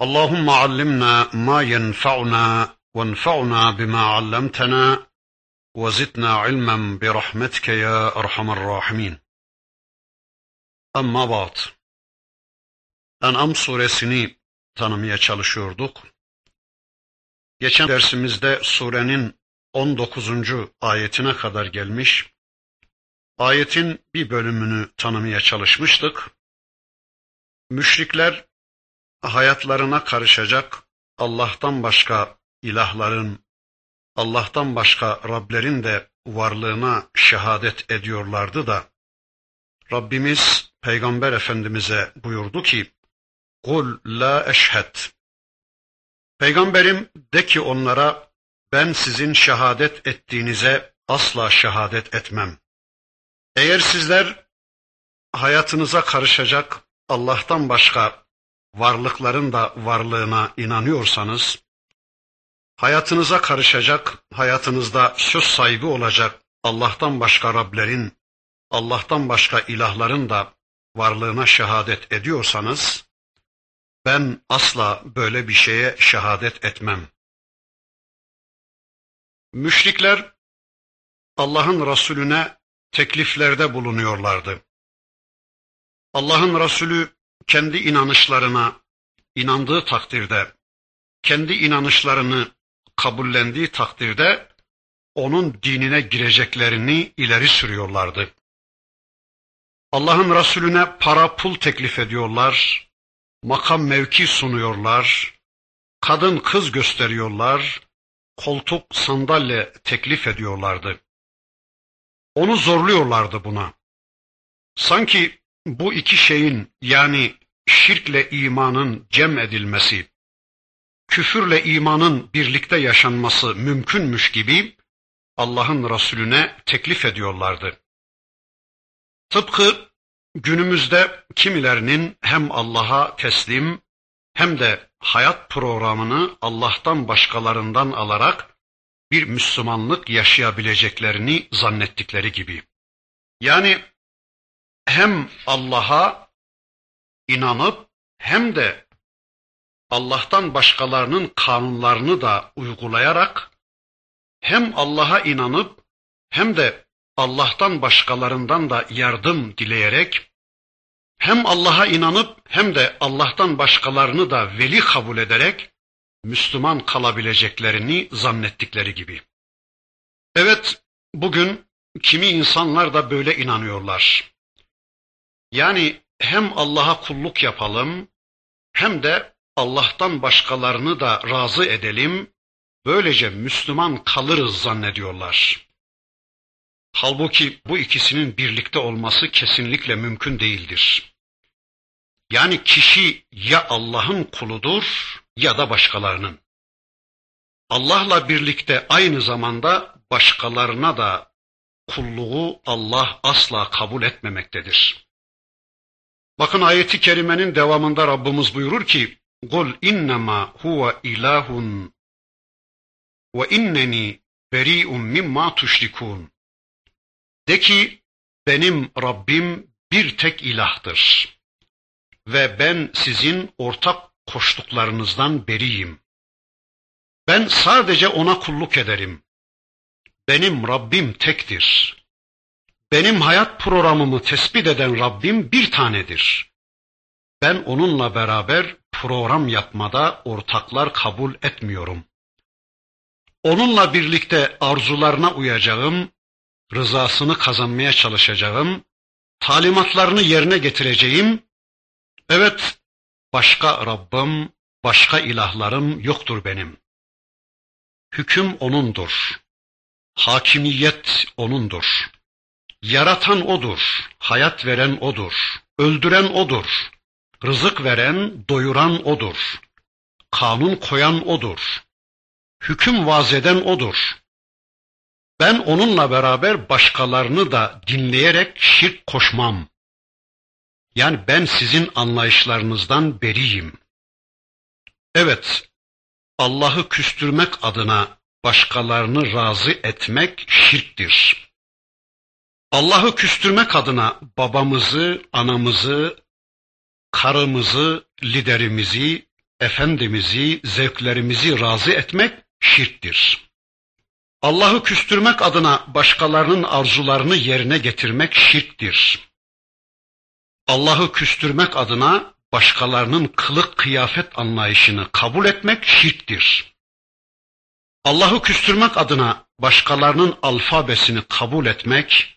اللهم علمنا ما ينفعنا وانفعنا بما علمتنا وزدنا علما برحمتك يا ارحم الراحمين. Amma ba'd. En'am suresini tanımaya çalışıyorduk. Geçen dersimizde surenin 19. ayetine kadar gelmiş. Ayetin bir bölümünü tanımaya çalışmıştık. Müşrikler hayatlarına karışacak Allah'tan başka ilahların, Allah'tan başka Rablerin de varlığına şehadet ediyorlardı da Rabbimiz Peygamber Efendimiz'e buyurdu ki Kul la eşhed Peygamberim de ki onlara ben sizin şehadet ettiğinize asla şehadet etmem. Eğer sizler hayatınıza karışacak Allah'tan başka varlıkların da varlığına inanıyorsanız, hayatınıza karışacak, hayatınızda söz sahibi olacak Allah'tan başka Rablerin, Allah'tan başka ilahların da varlığına şehadet ediyorsanız, ben asla böyle bir şeye şehadet etmem. Müşrikler Allah'ın Resulüne tekliflerde bulunuyorlardı. Allah'ın Resulü kendi inanışlarına inandığı takdirde, kendi inanışlarını kabullendiği takdirde onun dinine gireceklerini ileri sürüyorlardı. Allah'ın Resulüne para pul teklif ediyorlar, makam mevki sunuyorlar, kadın kız gösteriyorlar, koltuk sandalye teklif ediyorlardı. Onu zorluyorlardı buna. Sanki bu iki şeyin yani şirkle imanın cem edilmesi, küfürle imanın birlikte yaşanması mümkünmüş gibi Allah'ın Resulüne teklif ediyorlardı. Tıpkı günümüzde kimilerinin hem Allah'a teslim hem de hayat programını Allah'tan başkalarından alarak bir Müslümanlık yaşayabileceklerini zannettikleri gibi. Yani hem Allah'a inanıp hem de Allah'tan başkalarının kanunlarını da uygulayarak hem Allah'a inanıp hem de Allah'tan başkalarından da yardım dileyerek hem Allah'a inanıp hem de Allah'tan başkalarını da veli kabul ederek Müslüman kalabileceklerini zannettikleri gibi. Evet, bugün kimi insanlar da böyle inanıyorlar. Yani hem Allah'a kulluk yapalım hem de Allah'tan başkalarını da razı edelim. Böylece Müslüman kalırız zannediyorlar. Halbuki bu ikisinin birlikte olması kesinlikle mümkün değildir. Yani kişi ya Allah'ın kuludur ya da başkalarının. Allah'la birlikte aynı zamanda başkalarına da kulluğu Allah asla kabul etmemektedir. Bakın ayeti kerimenin devamında Rabbimiz buyurur ki innema huve ilahun ve inneni beri'un mimma tuşrikun. De ki benim Rabbim bir tek ilahtır ve ben sizin ortak koştuklarınızdan beriyim. Ben sadece ona kulluk ederim. Benim Rabbim tektir. Benim hayat programımı tespit eden Rabbim bir tanedir. Ben onunla beraber program yapmada ortaklar kabul etmiyorum. Onunla birlikte arzularına uyacağım, rızasını kazanmaya çalışacağım, talimatlarını yerine getireceğim. Evet, başka Rabbim, başka ilahlarım yoktur benim. Hüküm O'nundur. Hakimiyet O'nundur. Yaratan odur, hayat veren odur, öldüren odur, rızık veren, doyuran odur. kanun koyan odur. Hüküm vazeden odur. Ben onunla beraber başkalarını da dinleyerek şirk koşmam. Yani ben sizin anlayışlarınızdan beriyim. Evet, Allah'ı küstürmek adına başkalarını razı etmek şirktir. Allah'ı küstürmek adına babamızı, anamızı, karımızı, liderimizi, efendimizi, zevklerimizi razı etmek şirktir. Allah'ı küstürmek adına başkalarının arzularını yerine getirmek şirktir. Allah'ı küstürmek adına başkalarının kılık kıyafet anlayışını kabul etmek şirktir. Allah'ı küstürmek adına başkalarının alfabesini kabul etmek,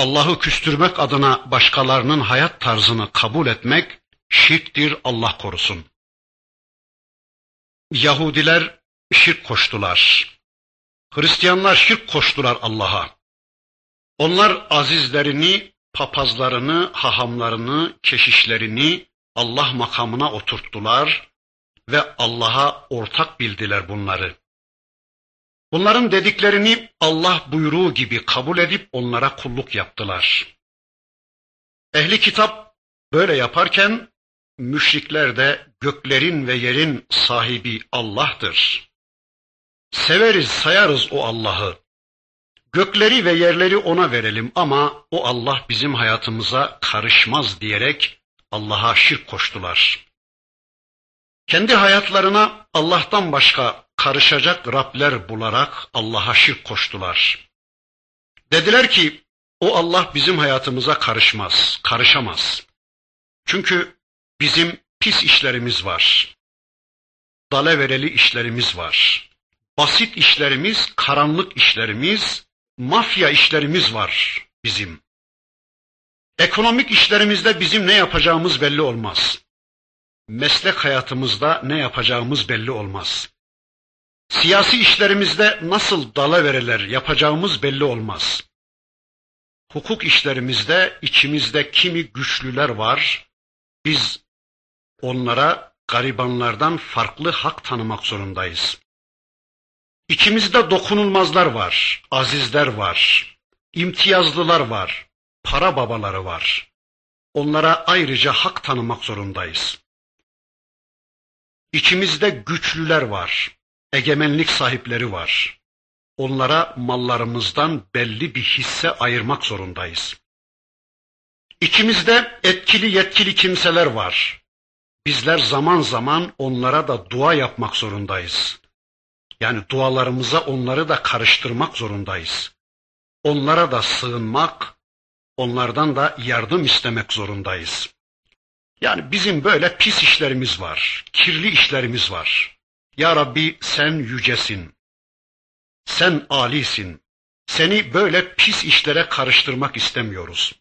Allah'ı küstürmek adına başkalarının hayat tarzını kabul etmek şirktir Allah korusun. Yahudiler şirk koştular. Hristiyanlar şirk koştular Allah'a. Onlar azizlerini, papazlarını, hahamlarını, keşişlerini Allah makamına oturttular ve Allah'a ortak bildiler bunları. Bunların dediklerini Allah buyruğu gibi kabul edip onlara kulluk yaptılar. Ehli kitap böyle yaparken müşrikler de göklerin ve yerin sahibi Allah'tır. Severiz, sayarız o Allah'ı. Gökleri ve yerleri ona verelim ama o Allah bizim hayatımıza karışmaz diyerek Allah'a şirk koştular. Kendi hayatlarına Allah'tan başka karışacak Rabler bularak Allah'a şirk koştular. Dediler ki o Allah bizim hayatımıza karışmaz, karışamaz. Çünkü bizim pis işlerimiz var. Dale vereli işlerimiz var. Basit işlerimiz, karanlık işlerimiz, mafya işlerimiz var bizim. Ekonomik işlerimizde bizim ne yapacağımız belli olmaz. Meslek hayatımızda ne yapacağımız belli olmaz. Siyasi işlerimizde nasıl dala vereler yapacağımız belli olmaz. Hukuk işlerimizde içimizde kimi güçlüler var. Biz onlara garibanlardan farklı hak tanımak zorundayız. İçimizde dokunulmazlar var, azizler var, imtiyazlılar var, para babaları var. Onlara ayrıca hak tanımak zorundayız. İçimizde güçlüler var, egemenlik sahipleri var. Onlara mallarımızdan belli bir hisse ayırmak zorundayız. İçimizde etkili yetkili kimseler var. Bizler zaman zaman onlara da dua yapmak zorundayız. Yani dualarımıza onları da karıştırmak zorundayız. Onlara da sığınmak, onlardan da yardım istemek zorundayız. Yani bizim böyle pis işlerimiz var, kirli işlerimiz var. Ya Rabbi sen yücesin. Sen alisin. Seni böyle pis işlere karıştırmak istemiyoruz.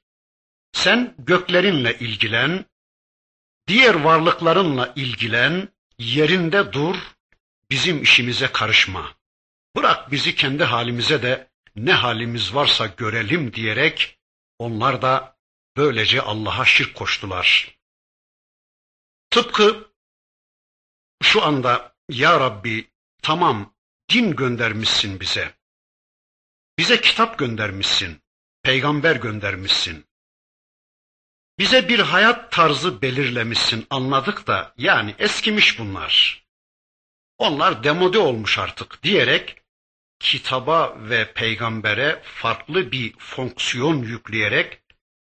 Sen göklerinle ilgilen, diğer varlıklarınla ilgilen, yerinde dur, bizim işimize karışma. Bırak bizi kendi halimize de ne halimiz varsa görelim diyerek onlar da böylece Allah'a şirk koştular. Tıpkı şu anda ya Rabbi tamam din göndermişsin bize. Bize kitap göndermişsin. Peygamber göndermişsin. Bize bir hayat tarzı belirlemişsin anladık da yani eskimiş bunlar. Onlar demode olmuş artık diyerek kitaba ve peygambere farklı bir fonksiyon yükleyerek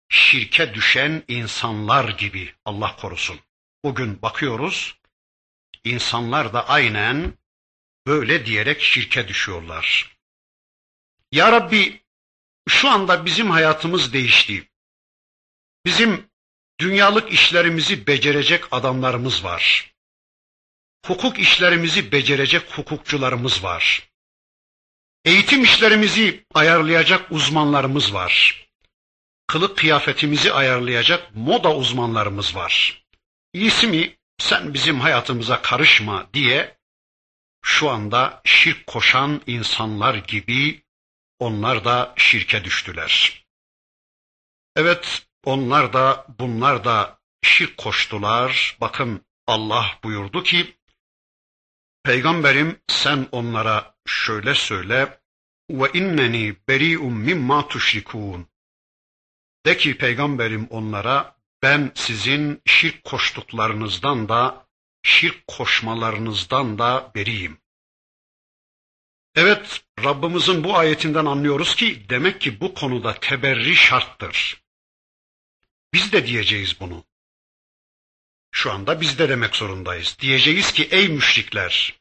şirke düşen insanlar gibi Allah korusun. Bugün bakıyoruz insanlar da aynen böyle diyerek şirke düşüyorlar. Ya Rabbi şu anda bizim hayatımız değişti. Bizim dünyalık işlerimizi becerecek adamlarımız var. Hukuk işlerimizi becerecek hukukçularımız var. Eğitim işlerimizi ayarlayacak uzmanlarımız var. Kılık kıyafetimizi ayarlayacak moda uzmanlarımız var. İyisi mi sen bizim hayatımıza karışma diye şu anda şirk koşan insanlar gibi onlar da şirke düştüler. Evet onlar da bunlar da şirk koştular. Bakın Allah buyurdu ki Peygamberim sen onlara şöyle söyle ve inneni beri'un mimma tuşrikun. De ki peygamberim onlara ben sizin şirk koştuklarınızdan da şirk koşmalarınızdan da beriyim. Evet Rabbimizin bu ayetinden anlıyoruz ki demek ki bu konuda teberri şarttır. Biz de diyeceğiz bunu. Şu anda biz de demek zorundayız. Diyeceğiz ki ey müşrikler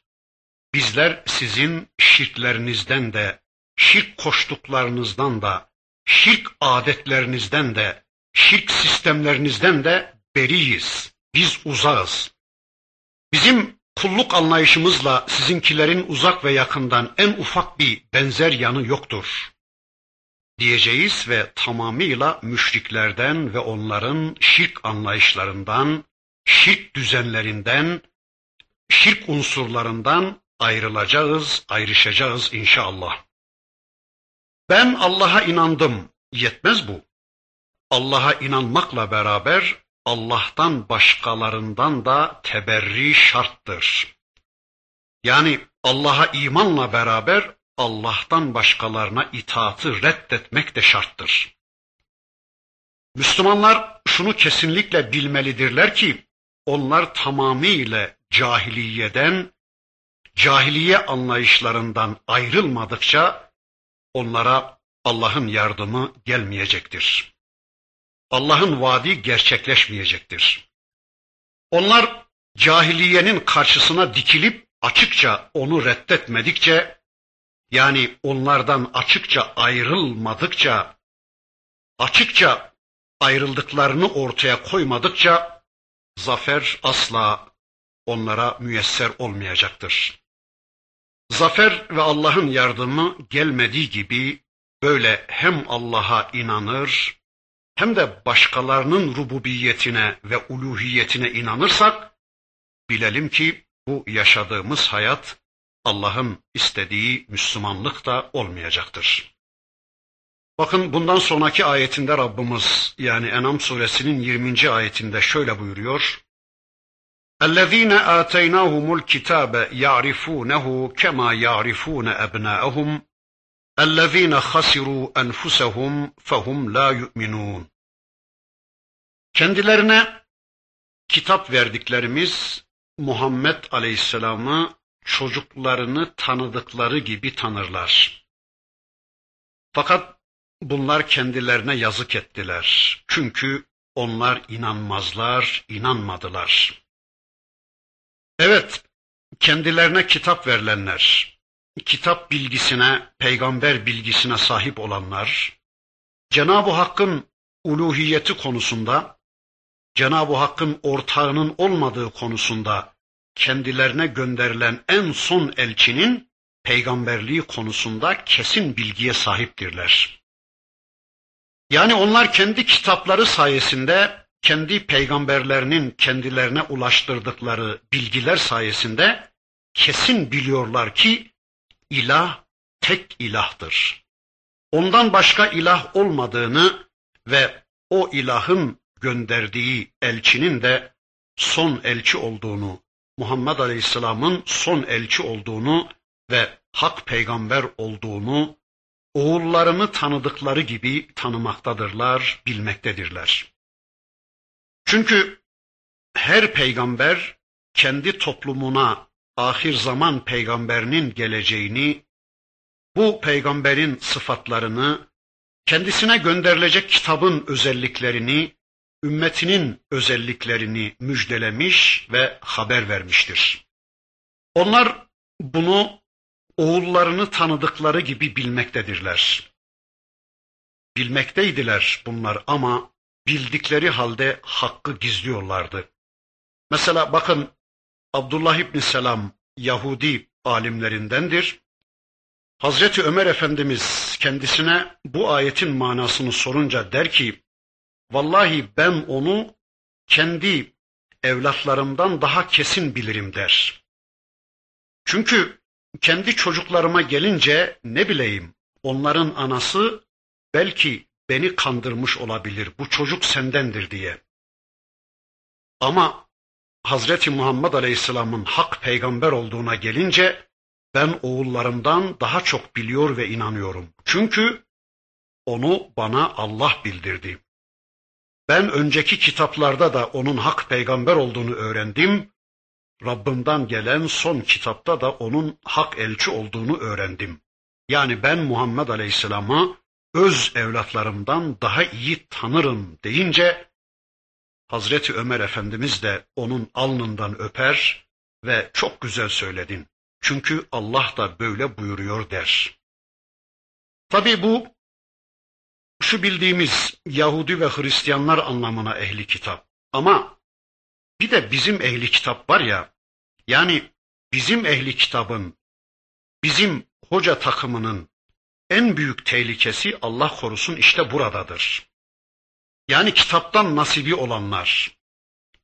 bizler sizin şirklerinizden de şirk koştuklarınızdan da şirk adetlerinizden de şirk sistemlerinizden de beriyiz. Biz uzağız. Bizim kulluk anlayışımızla sizinkilerin uzak ve yakından en ufak bir benzer yanı yoktur. Diyeceğiz ve tamamıyla müşriklerden ve onların şirk anlayışlarından, şirk düzenlerinden, şirk unsurlarından ayrılacağız, ayrışacağız inşallah. Ben Allah'a inandım. Yetmez bu. Allah'a inanmakla beraber Allah'tan başkalarından da teberri şarttır. Yani Allah'a imanla beraber Allah'tan başkalarına itaatı reddetmek de şarttır. Müslümanlar şunu kesinlikle bilmelidirler ki onlar tamamıyla cahiliyeden, cahiliye anlayışlarından ayrılmadıkça onlara Allah'ın yardımı gelmeyecektir. Allah'ın vaadi gerçekleşmeyecektir. Onlar cahiliyenin karşısına dikilip açıkça onu reddetmedikçe yani onlardan açıkça ayrılmadıkça açıkça ayrıldıklarını ortaya koymadıkça zafer asla onlara müyesser olmayacaktır. Zafer ve Allah'ın yardımı gelmediği gibi böyle hem Allah'a inanır hem de başkalarının rububiyetine ve uluhiyetine inanırsak bilelim ki bu yaşadığımız hayat Allah'ın istediği Müslümanlık da olmayacaktır. Bakın bundan sonraki ayetinde Rabbimiz yani Enam suresinin 20. ayetinde şöyle buyuruyor. اَلَّذ۪ينَ آتَيْنَاهُمُ الْكِتَابَ يَعْرِفُونَهُ كَمَا يَعْرِفُونَ أَبْنَاءَهُمْ اَلَّذ۪ينَ خَسِرُوا أَنْفُسَهُمْ فَهُمْ لَا يُؤْمِنُونَ Kendilerine kitap verdiklerimiz Muhammed Aleyhisselam'ı çocuklarını tanıdıkları gibi tanırlar. Fakat bunlar kendilerine yazık ettiler. Çünkü onlar inanmazlar, inanmadılar. Evet, kendilerine kitap verilenler, kitap bilgisine, peygamber bilgisine sahip olanlar, Cenab-ı Hakk'ın uluhiyeti konusunda, Cenab-ı Hakk'ın ortağının olmadığı konusunda kendilerine gönderilen en son elçinin peygamberliği konusunda kesin bilgiye sahiptirler. Yani onlar kendi kitapları sayesinde kendi peygamberlerinin kendilerine ulaştırdıkları bilgiler sayesinde kesin biliyorlar ki ilah tek ilahtır. Ondan başka ilah olmadığını ve o ilahın gönderdiği elçinin de son elçi olduğunu, Muhammed Aleyhisselam'ın son elçi olduğunu ve hak peygamber olduğunu oğullarını tanıdıkları gibi tanımaktadırlar, bilmektedirler. Çünkü her peygamber kendi toplumuna ahir zaman peygamberinin geleceğini, bu peygamberin sıfatlarını, kendisine gönderilecek kitabın özelliklerini, ümmetinin özelliklerini müjdelemiş ve haber vermiştir. Onlar bunu oğullarını tanıdıkları gibi bilmektedirler. Bilmekteydiler bunlar ama bildikleri halde hakkı gizliyorlardı. Mesela bakın Abdullah İbni Selam Yahudi alimlerindendir. Hazreti Ömer Efendimiz kendisine bu ayetin manasını sorunca der ki, Vallahi ben onu kendi evlatlarımdan daha kesin bilirim der. Çünkü kendi çocuklarıma gelince ne bileyim onların anası belki beni kandırmış olabilir. Bu çocuk sendendir diye. Ama Hazreti Muhammed Aleyhisselam'ın hak peygamber olduğuna gelince ben oğullarımdan daha çok biliyor ve inanıyorum. Çünkü onu bana Allah bildirdi. Ben önceki kitaplarda da onun hak peygamber olduğunu öğrendim. Rabbimden gelen son kitapta da onun hak elçi olduğunu öğrendim. Yani ben Muhammed Aleyhisselam'ı öz evlatlarımdan daha iyi tanırım deyince Hazreti Ömer Efendimiz de onun alnından öper ve çok güzel söyledin. Çünkü Allah da böyle buyuruyor der. Tabi bu şu bildiğimiz Yahudi ve Hristiyanlar anlamına ehli kitap. Ama bir de bizim ehli kitap var ya, yani bizim ehli kitabın, bizim hoca takımının en büyük tehlikesi Allah korusun işte buradadır. Yani kitaptan nasibi olanlar,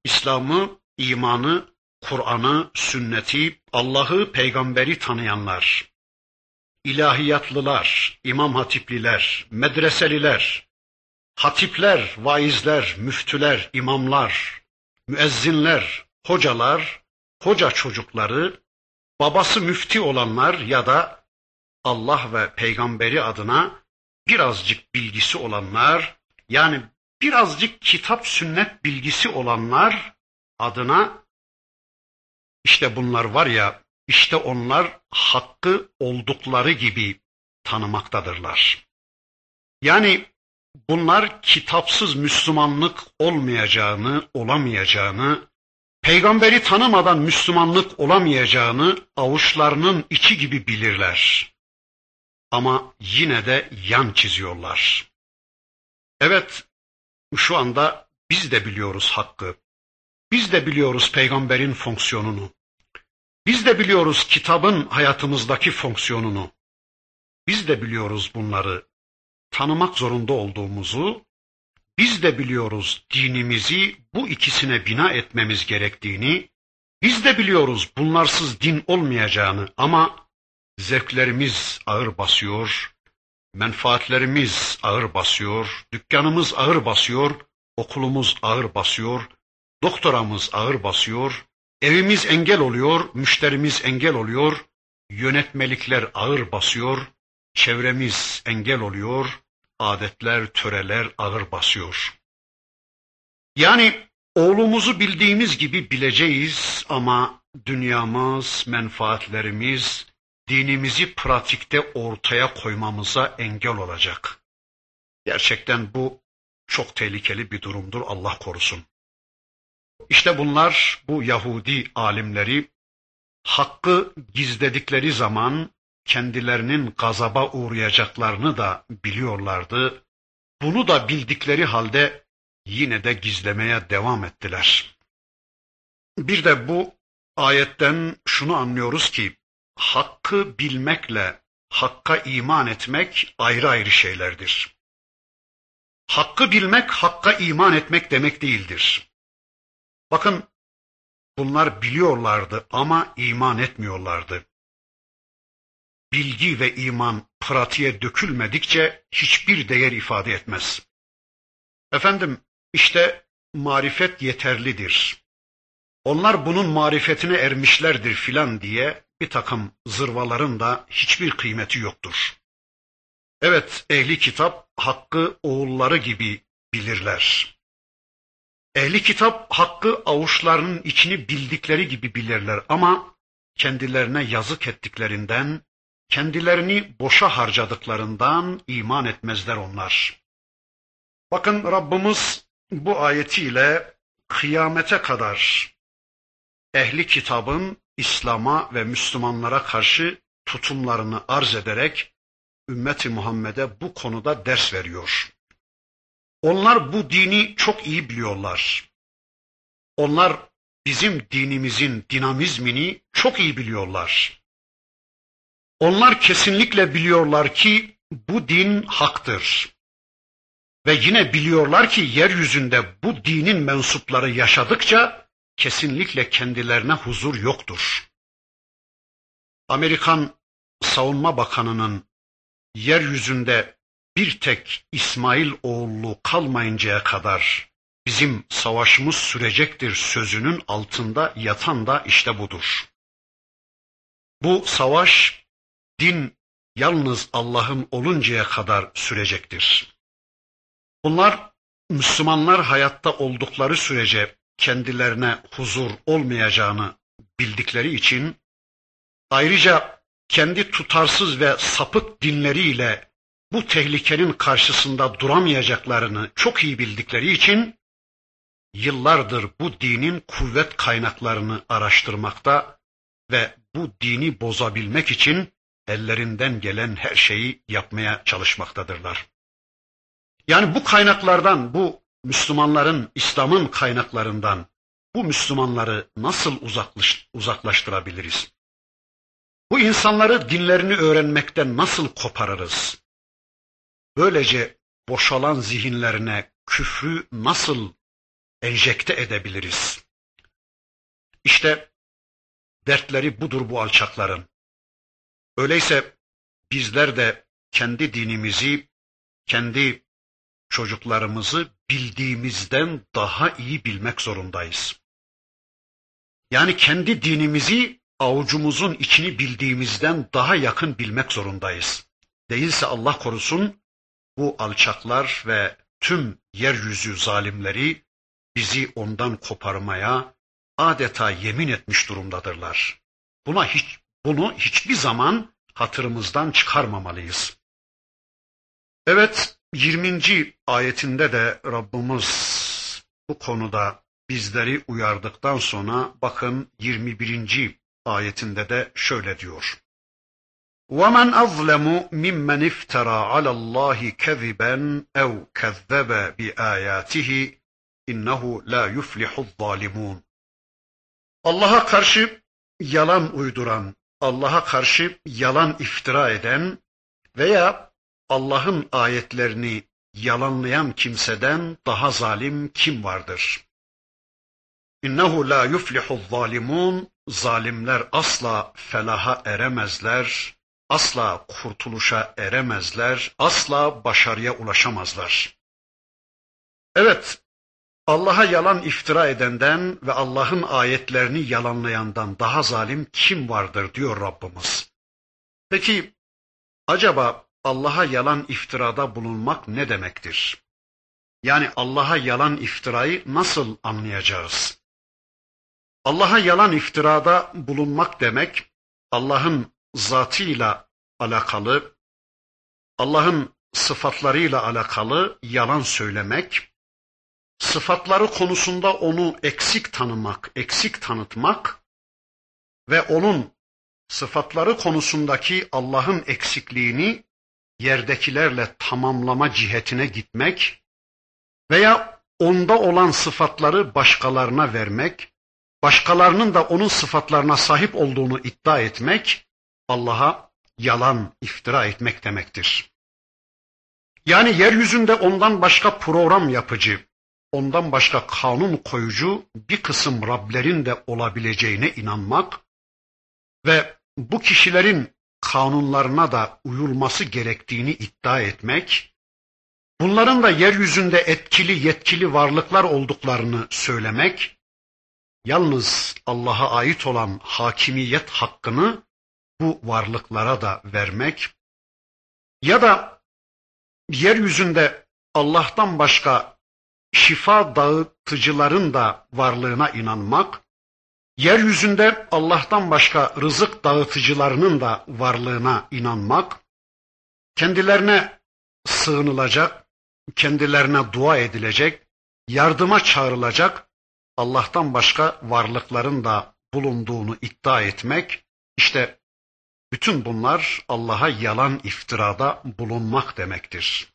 İslam'ı, imanı, Kur'an'ı, sünneti, Allah'ı, peygamberi tanıyanlar, ilahiyatlılar, imam hatipliler, medreseliler, hatipler, vaizler, müftüler, imamlar, müezzinler, hocalar, hoca çocukları, babası müfti olanlar ya da Allah ve peygamberi adına birazcık bilgisi olanlar, yani birazcık kitap sünnet bilgisi olanlar adına işte bunlar var ya işte onlar hakkı oldukları gibi tanımaktadırlar. Yani bunlar kitapsız Müslümanlık olmayacağını, olamayacağını, peygamberi tanımadan Müslümanlık olamayacağını avuçlarının içi gibi bilirler. Ama yine de yan çiziyorlar. Evet, şu anda biz de biliyoruz hakkı. Biz de biliyoruz peygamberin fonksiyonunu. Biz de biliyoruz kitabın hayatımızdaki fonksiyonunu. Biz de biliyoruz bunları tanımak zorunda olduğumuzu, biz de biliyoruz dinimizi bu ikisine bina etmemiz gerektiğini, biz de biliyoruz bunlarsız din olmayacağını ama zevklerimiz ağır basıyor, menfaatlerimiz ağır basıyor, dükkanımız ağır basıyor, okulumuz ağır basıyor, doktoramız ağır basıyor, evimiz engel oluyor, müşterimiz engel oluyor, yönetmelikler ağır basıyor, çevremiz engel oluyor, adetler, töreler ağır basıyor. Yani oğlumuzu bildiğimiz gibi bileceğiz ama dünyamız, menfaatlerimiz, dinimizi pratikte ortaya koymamıza engel olacak. Gerçekten bu çok tehlikeli bir durumdur Allah korusun. İşte bunlar bu Yahudi alimleri hakkı gizledikleri zaman kendilerinin gazaba uğrayacaklarını da biliyorlardı. Bunu da bildikleri halde yine de gizlemeye devam ettiler. Bir de bu ayetten şunu anlıyoruz ki hakkı bilmekle hakka iman etmek ayrı ayrı şeylerdir. Hakkı bilmek hakka iman etmek demek değildir. Bakın bunlar biliyorlardı ama iman etmiyorlardı. Bilgi ve iman pratiğe dökülmedikçe hiçbir değer ifade etmez. Efendim işte marifet yeterlidir. Onlar bunun marifetine ermişlerdir filan diye bir takım zırvaların da hiçbir kıymeti yoktur. Evet ehli kitap hakkı oğulları gibi bilirler. Ehli kitap hakkı avuçlarının içini bildikleri gibi bilirler ama kendilerine yazık ettiklerinden, kendilerini boşa harcadıklarından iman etmezler onlar. Bakın Rabbimiz bu ayetiyle kıyamete kadar ehli kitabın İslam'a ve Müslümanlara karşı tutumlarını arz ederek ümmeti Muhammed'e bu konuda ders veriyor. Onlar bu dini çok iyi biliyorlar. Onlar bizim dinimizin dinamizmini çok iyi biliyorlar. Onlar kesinlikle biliyorlar ki bu din haktır. Ve yine biliyorlar ki yeryüzünde bu dinin mensupları yaşadıkça kesinlikle kendilerine huzur yoktur. Amerikan Savunma Bakanı'nın yeryüzünde bir tek İsmail oğullu kalmayıncaya kadar bizim savaşımız sürecektir sözünün altında yatan da işte budur. Bu savaş din yalnız Allah'ın oluncaya kadar sürecektir. Bunlar Müslümanlar hayatta oldukları sürece kendilerine huzur olmayacağını bildikleri için ayrıca kendi tutarsız ve sapık dinleriyle bu tehlikenin karşısında duramayacaklarını çok iyi bildikleri için yıllardır bu dinin kuvvet kaynaklarını araştırmakta ve bu dini bozabilmek için ellerinden gelen her şeyi yapmaya çalışmaktadırlar. Yani bu kaynaklardan, bu Müslümanların, İslam'ın kaynaklarından bu Müslümanları nasıl uzaklaş, uzaklaştırabiliriz? Bu insanları dinlerini öğrenmekten nasıl koparırız? Böylece boşalan zihinlerine küfrü nasıl enjekte edebiliriz? İşte dertleri budur bu alçakların. Öyleyse bizler de kendi dinimizi, kendi çocuklarımızı bildiğimizden daha iyi bilmek zorundayız. Yani kendi dinimizi avucumuzun içini bildiğimizden daha yakın bilmek zorundayız. Değilse Allah korusun bu alçaklar ve tüm yeryüzü zalimleri bizi ondan koparmaya adeta yemin etmiş durumdadırlar. Buna hiç bunu hiçbir zaman hatırımızdan çıkarmamalıyız. Evet, 20. ayetinde de Rabbimiz bu konuda bizleri uyardıktan sonra bakın 21. ayetinde de şöyle diyor. وَمَنْ أَظْلَمُ مِمَّنْ اِفْتَرَى عَلَى اللّٰهِ كَذِبًا اَوْ كَذَّبَ بِآيَاتِهِ اِنَّهُ لَا يُفْلِحُ الظَّالِمُونَ Allah'a karşı yalan uyduran, Allah'a karşı yalan iftira eden veya Allah'ın ayetlerini yalanlayan kimseden daha zalim kim vardır? İnnehu la yuflihu zalimun zalimler asla felaha eremezler, asla kurtuluşa eremezler, asla başarıya ulaşamazlar. Evet, Allah'a yalan iftira edenden ve Allah'ın ayetlerini yalanlayandan daha zalim kim vardır diyor Rabbimiz. Peki acaba Allah'a yalan iftirada bulunmak ne demektir? Yani Allah'a yalan iftirayı nasıl anlayacağız? Allah'a yalan iftirada bulunmak demek Allah'ın zatıyla alakalı, Allah'ın sıfatlarıyla alakalı yalan söylemek, sıfatları konusunda onu eksik tanımak, eksik tanıtmak ve onun sıfatları konusundaki Allah'ın eksikliğini yerdekilerle tamamlama cihetine gitmek veya onda olan sıfatları başkalarına vermek, başkalarının da onun sıfatlarına sahip olduğunu iddia etmek, Allah'a yalan iftira etmek demektir. Yani yeryüzünde ondan başka program yapıcı, ondan başka kanun koyucu bir kısım Rablerin de olabileceğine inanmak ve bu kişilerin kanunlarına da uyulması gerektiğini iddia etmek, bunların da yeryüzünde etkili yetkili varlıklar olduklarını söylemek, yalnız Allah'a ait olan hakimiyet hakkını bu varlıklara da vermek ya da yeryüzünde Allah'tan başka şifa dağıtıcıların da varlığına inanmak, yeryüzünde Allah'tan başka rızık dağıtıcılarının da varlığına inanmak, kendilerine sığınılacak, kendilerine dua edilecek, yardıma çağrılacak Allah'tan başka varlıkların da bulunduğunu iddia etmek, işte bütün bunlar Allah'a yalan iftirada bulunmak demektir.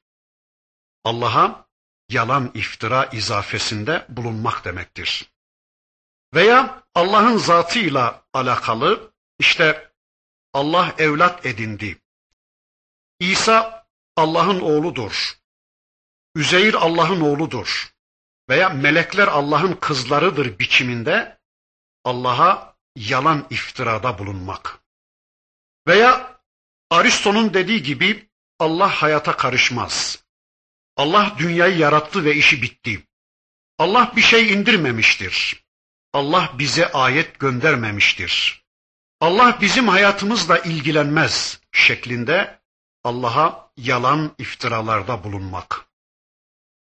Allah'a yalan iftira izafesinde bulunmak demektir. Veya Allah'ın zatıyla alakalı işte Allah evlat edindi. İsa Allah'ın oğludur. Üzeyir Allah'ın oğludur. Veya melekler Allah'ın kızlarıdır biçiminde Allah'a yalan iftirada bulunmak. Veya Aristo'nun dediği gibi Allah hayata karışmaz. Allah dünyayı yarattı ve işi bitti. Allah bir şey indirmemiştir. Allah bize ayet göndermemiştir. Allah bizim hayatımızla ilgilenmez şeklinde Allah'a yalan iftiralarda bulunmak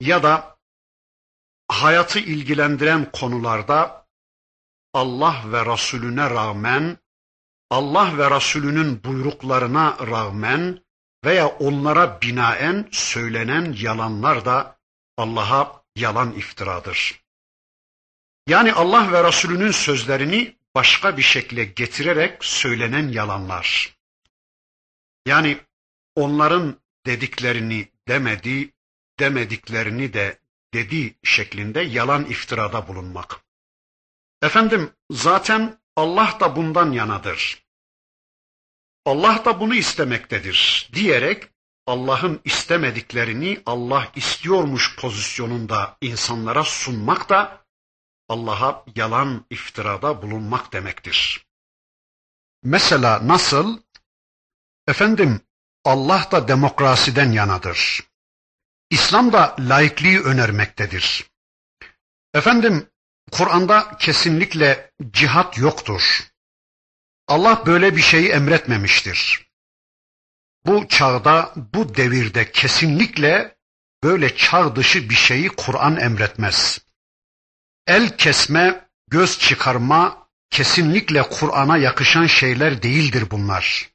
ya da hayatı ilgilendiren konularda Allah ve Resulüne rağmen Allah ve Resulünün buyruklarına rağmen veya onlara binaen söylenen yalanlar da Allah'a yalan iftiradır. Yani Allah ve Resulünün sözlerini başka bir şekilde getirerek söylenen yalanlar. Yani onların dediklerini demedi, demediklerini de dedi şeklinde yalan iftirada bulunmak. Efendim zaten Allah da bundan yanadır. Allah da bunu istemektedir diyerek Allah'ın istemediklerini Allah istiyormuş pozisyonunda insanlara sunmak da Allah'a yalan iftirada bulunmak demektir. Mesela nasıl? Efendim Allah da demokrasiden yanadır. İslam da laikliği önermektedir. Efendim Kur'an'da kesinlikle cihat yoktur. Allah böyle bir şeyi emretmemiştir. Bu çağda, bu devirde kesinlikle böyle çağ dışı bir şeyi Kur'an emretmez. El kesme, göz çıkarma kesinlikle Kur'an'a yakışan şeyler değildir bunlar.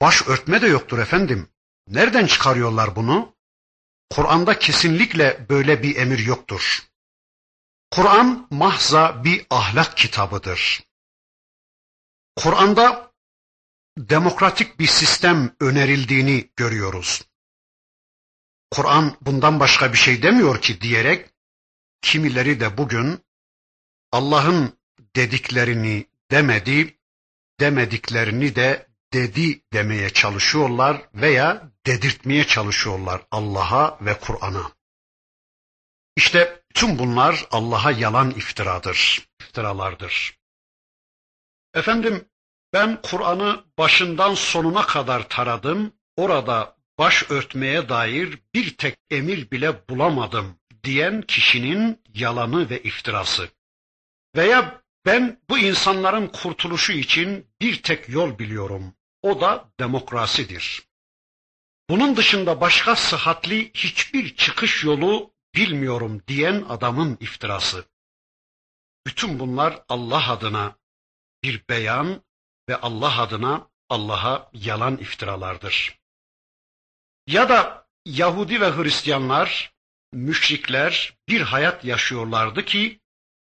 Baş örtme de yoktur efendim. Nereden çıkarıyorlar bunu? Kur'an'da kesinlikle böyle bir emir yoktur. Kur'an mahza bir ahlak kitabıdır. Kur'an'da demokratik bir sistem önerildiğini görüyoruz. Kur'an bundan başka bir şey demiyor ki diyerek kimileri de bugün Allah'ın dediklerini demedi, demediklerini de dedi demeye çalışıyorlar veya dedirtmeye çalışıyorlar Allah'a ve Kur'an'a. İşte tüm bunlar Allah'a yalan iftiradır, iftiralardır. Efendim ben Kur'an'ı başından sonuna kadar taradım. Orada baş örtmeye dair bir tek emir bile bulamadım diyen kişinin yalanı ve iftirası. Veya ben bu insanların kurtuluşu için bir tek yol biliyorum. O da demokrasidir. Bunun dışında başka sıhhatli hiçbir çıkış yolu bilmiyorum diyen adamın iftirası. Bütün bunlar Allah adına bir beyan ve Allah adına Allah'a yalan iftiralardır. Ya da Yahudi ve Hristiyanlar, müşrikler bir hayat yaşıyorlardı ki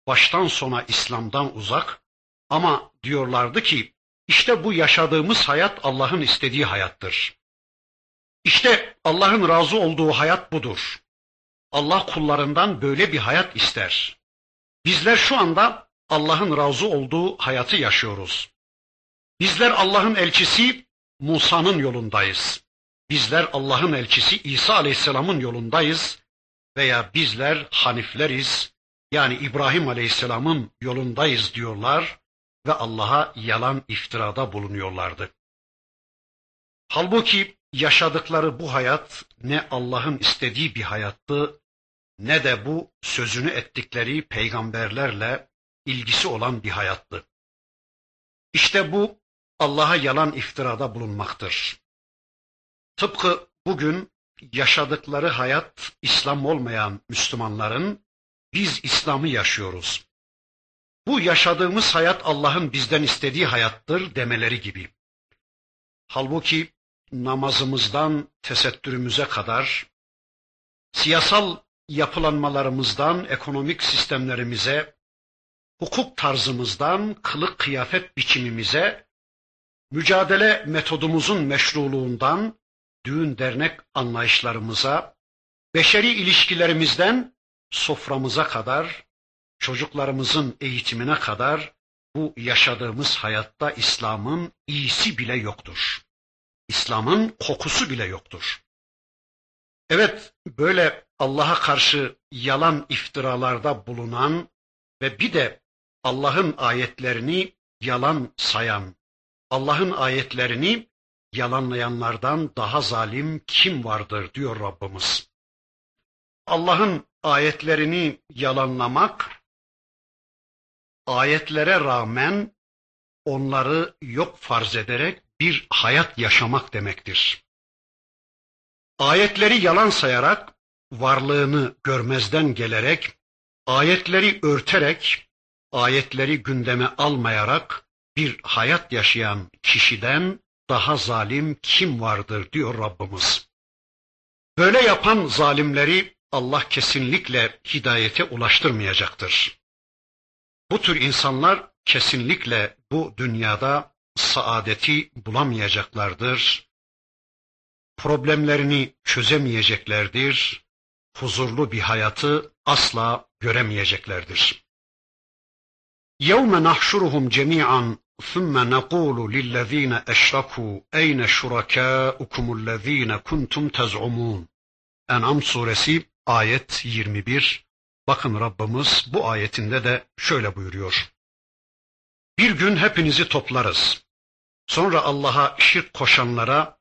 baştan sona İslam'dan uzak ama diyorlardı ki işte bu yaşadığımız hayat Allah'ın istediği hayattır. İşte Allah'ın razı olduğu hayat budur. Allah kullarından böyle bir hayat ister. Bizler şu anda Allah'ın razı olduğu hayatı yaşıyoruz. Bizler Allah'ın elçisi Musa'nın yolundayız. Bizler Allah'ın elçisi İsa Aleyhisselam'ın yolundayız veya bizler Hanifleriz yani İbrahim Aleyhisselam'ın yolundayız diyorlar ve Allah'a yalan iftirada bulunuyorlardı. Halbuki yaşadıkları bu hayat ne Allah'ın istediği bir hayattı ne de bu sözünü ettikleri peygamberlerle ilgisi olan bir hayattı. İşte bu Allah'a yalan iftirada bulunmaktır. Tıpkı bugün yaşadıkları hayat İslam olmayan Müslümanların biz İslam'ı yaşıyoruz. Bu yaşadığımız hayat Allah'ın bizden istediği hayattır demeleri gibi. Halbuki namazımızdan tesettürümüze kadar, siyasal yapılanmalarımızdan ekonomik sistemlerimize, hukuk tarzımızdan kılık kıyafet biçimimize, mücadele metodumuzun meşruluğundan düğün dernek anlayışlarımıza, beşeri ilişkilerimizden soframıza kadar, çocuklarımızın eğitimine kadar bu yaşadığımız hayatta İslam'ın iyisi bile yoktur. İslam'ın kokusu bile yoktur. Evet, böyle Allah'a karşı yalan iftiralarda bulunan ve bir de Allah'ın ayetlerini yalan sayan, Allah'ın ayetlerini yalanlayanlardan daha zalim kim vardır diyor Rabbimiz. Allah'ın ayetlerini yalanlamak, ayetlere rağmen onları yok farz ederek bir hayat yaşamak demektir. Ayetleri yalan sayarak, varlığını görmezden gelerek, ayetleri örterek, ayetleri gündeme almayarak bir hayat yaşayan kişiden daha zalim kim vardır diyor Rabbimiz. Böyle yapan zalimleri Allah kesinlikle hidayete ulaştırmayacaktır. Bu tür insanlar kesinlikle bu dünyada saadeti bulamayacaklardır. Problemlerini çözemeyeceklerdir. Huzurlu bir hayatı asla göremeyeceklerdir. يَوْمَ نَحْشُرُهُمْ جَمِيعًا ثُمَّ نَقُولُ لِلَّذ۪ينَ اَشْرَكُوا اَيْنَ شُرَكَاؤُكُمُ الَّذ۪ينَ كُنْتُمْ تَزْعُمُونَ En'am suresi ayet 21. Bakın Rabbimiz bu ayetinde de şöyle buyuruyor. Bir gün hepinizi toplarız. Sonra Allah'a şirk koşanlara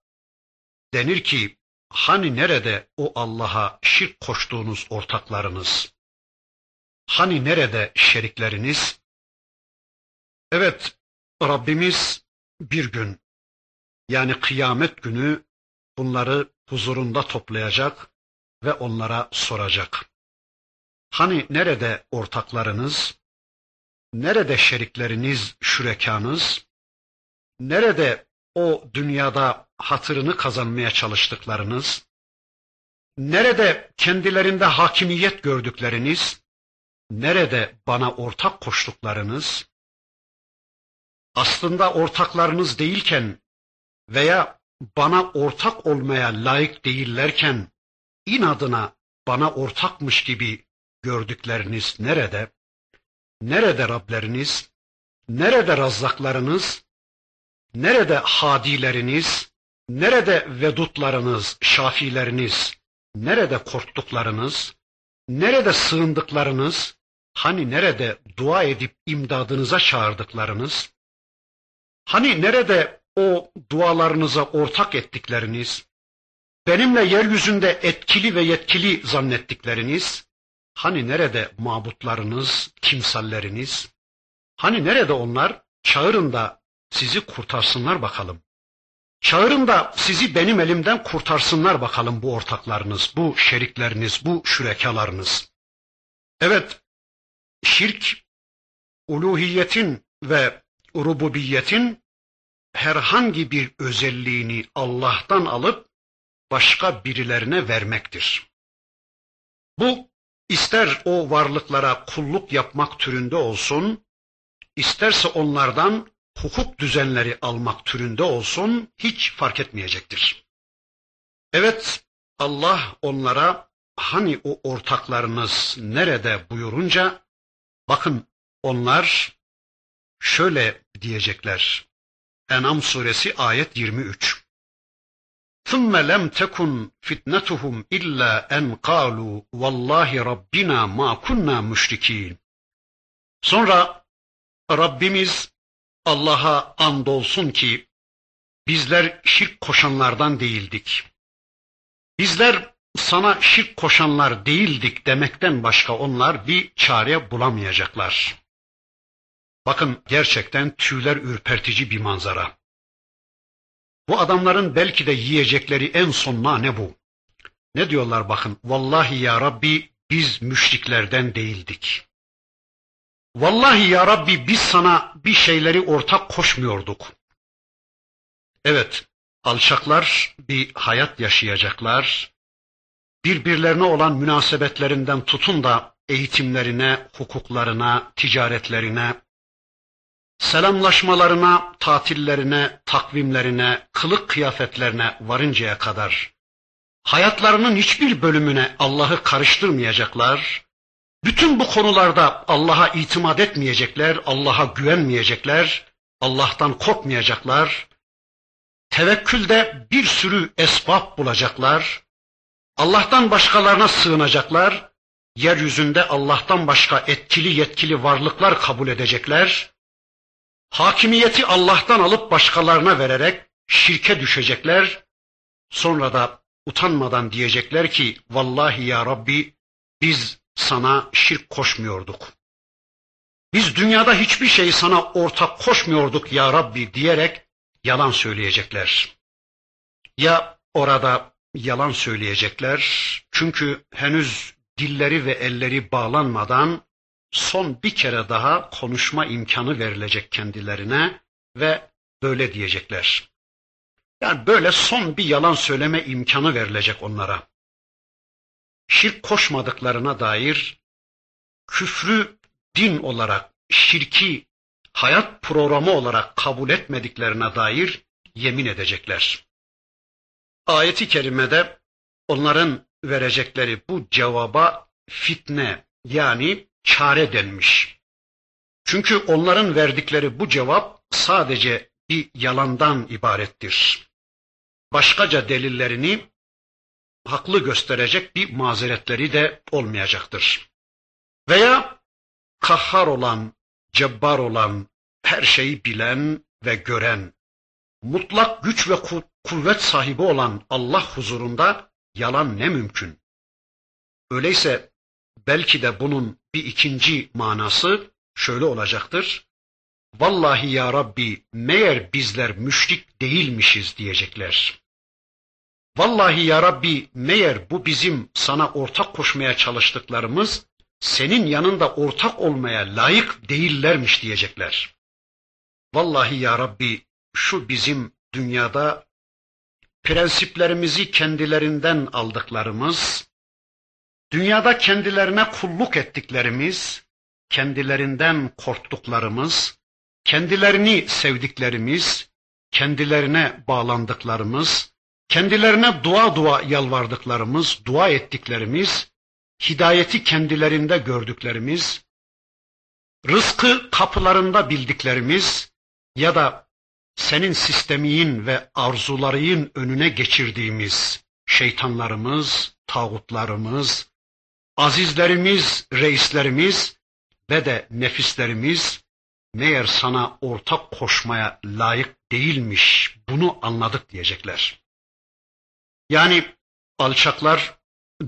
denir ki, hani nerede o Allah'a şirk koştuğunuz ortaklarınız? Hani nerede şerikleriniz? Evet, Rabbimiz bir gün, yani kıyamet günü bunları huzurunda toplayacak ve onlara soracak. Hani nerede ortaklarınız? Nerede şerikleriniz, şürekanız? Nerede o dünyada hatırını kazanmaya çalıştıklarınız? Nerede kendilerinde hakimiyet gördükleriniz? Nerede bana ortak koştuklarınız? Aslında ortaklarınız değilken veya bana ortak olmaya layık değillerken inadına bana ortakmış gibi gördükleriniz nerede? Nerede Rableriniz? Nerede razzaklarınız? Nerede hadileriniz? Nerede vedutlarınız, şafileriniz? Nerede korktuklarınız? Nerede sığındıklarınız? Hani nerede dua edip imdadınıza çağırdıklarınız? Hani nerede o dualarınıza ortak ettikleriniz? Benimle yeryüzünde etkili ve yetkili zannettikleriniz? Hani nerede mabutlarınız, kimsalleriniz? Hani nerede onlar? Çağırın da sizi kurtarsınlar bakalım. Çağırın da sizi benim elimden kurtarsınlar bakalım bu ortaklarınız, bu şerikleriniz, bu şürekalarınız. Evet, şirk, uluhiyetin ve rububiyetin herhangi bir özelliğini Allah'tan alıp başka birilerine vermektir. Bu ister o varlıklara kulluk yapmak türünde olsun, isterse onlardan hukuk düzenleri almak türünde olsun hiç fark etmeyecektir. Evet Allah onlara hani o ortaklarınız nerede buyurunca bakın onlar şöyle diyecekler. En'am suresi ayet 23. ثُمَّ لَمْ تَكُنْ فِتْنَتُهُمْ إِلَّا أَنْ قَالُوا وَاللّٰهِ رَبِّنَا مَا كُنَّا مُشْرِك۪ينَ Sonra Rabbimiz Allah'a andolsun ki bizler şirk koşanlardan değildik. Bizler sana şirk koşanlar değildik demekten başka onlar bir çare bulamayacaklar. Bakın gerçekten tüyler ürpertici bir manzara. Bu adamların belki de yiyecekleri en son ne bu. Ne diyorlar bakın. Vallahi ya Rabbi biz müşriklerden değildik. Vallahi ya Rabbi biz sana bir şeyleri ortak koşmuyorduk. Evet, alçaklar bir hayat yaşayacaklar. Birbirlerine olan münasebetlerinden tutun da eğitimlerine, hukuklarına, ticaretlerine, selamlaşmalarına, tatillerine, takvimlerine, kılık kıyafetlerine varıncaya kadar hayatlarının hiçbir bölümüne Allah'ı karıştırmayacaklar. Bütün bu konularda Allah'a itimat etmeyecekler, Allah'a güvenmeyecekler, Allah'tan korkmayacaklar. Tevekkülde bir sürü esbab bulacaklar. Allah'tan başkalarına sığınacaklar. Yeryüzünde Allah'tan başka etkili yetkili varlıklar kabul edecekler hakimiyeti Allah'tan alıp başkalarına vererek şirke düşecekler. Sonra da utanmadan diyecekler ki vallahi ya Rabbi biz sana şirk koşmuyorduk. Biz dünyada hiçbir şeyi sana ortak koşmuyorduk ya Rabbi diyerek yalan söyleyecekler. Ya orada yalan söyleyecekler çünkü henüz dilleri ve elleri bağlanmadan son bir kere daha konuşma imkanı verilecek kendilerine ve böyle diyecekler. Yani böyle son bir yalan söyleme imkanı verilecek onlara. Şirk koşmadıklarına dair küfrü din olarak, şirki hayat programı olarak kabul etmediklerine dair yemin edecekler. Ayeti kerimede onların verecekleri bu cevaba fitne yani çare denmiş. Çünkü onların verdikleri bu cevap sadece bir yalandan ibarettir. Başkaca delillerini haklı gösterecek bir mazeretleri de olmayacaktır. Veya kahhar olan, cebbar olan, her şeyi bilen ve gören, mutlak güç ve kuvvet sahibi olan Allah huzurunda yalan ne mümkün? Öyleyse belki de bunun bir ikinci manası şöyle olacaktır. Vallahi ya Rabbi meğer bizler müşrik değilmişiz diyecekler. Vallahi ya Rabbi meğer bu bizim sana ortak koşmaya çalıştıklarımız senin yanında ortak olmaya layık değillermiş diyecekler. Vallahi ya Rabbi şu bizim dünyada prensiplerimizi kendilerinden aldıklarımız, dünyada kendilerine kulluk ettiklerimiz, kendilerinden korktuklarımız, kendilerini sevdiklerimiz, kendilerine bağlandıklarımız, kendilerine dua dua yalvardıklarımız, dua ettiklerimiz, hidayeti kendilerinde gördüklerimiz, rızkı kapılarında bildiklerimiz ya da senin sistemiyin ve arzularının önüne geçirdiğimiz şeytanlarımız, tağutlarımız, azizlerimiz, reislerimiz ve de nefislerimiz meğer sana ortak koşmaya layık değilmiş bunu anladık diyecekler. Yani alçaklar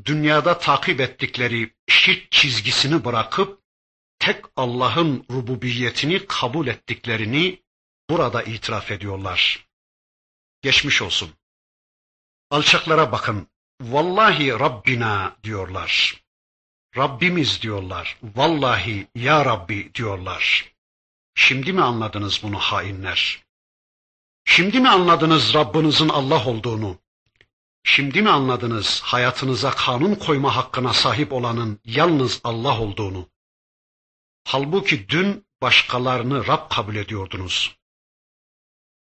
dünyada takip ettikleri şirk çizgisini bırakıp tek Allah'ın rububiyetini kabul ettiklerini burada itiraf ediyorlar. Geçmiş olsun. Alçaklara bakın. Vallahi Rabbina diyorlar. Rabbimiz diyorlar. Vallahi ya Rabbi diyorlar. Şimdi mi anladınız bunu hainler? Şimdi mi anladınız Rabbinizin Allah olduğunu? Şimdi mi anladınız hayatınıza kanun koyma hakkına sahip olanın yalnız Allah olduğunu? Halbuki dün başkalarını Rab kabul ediyordunuz.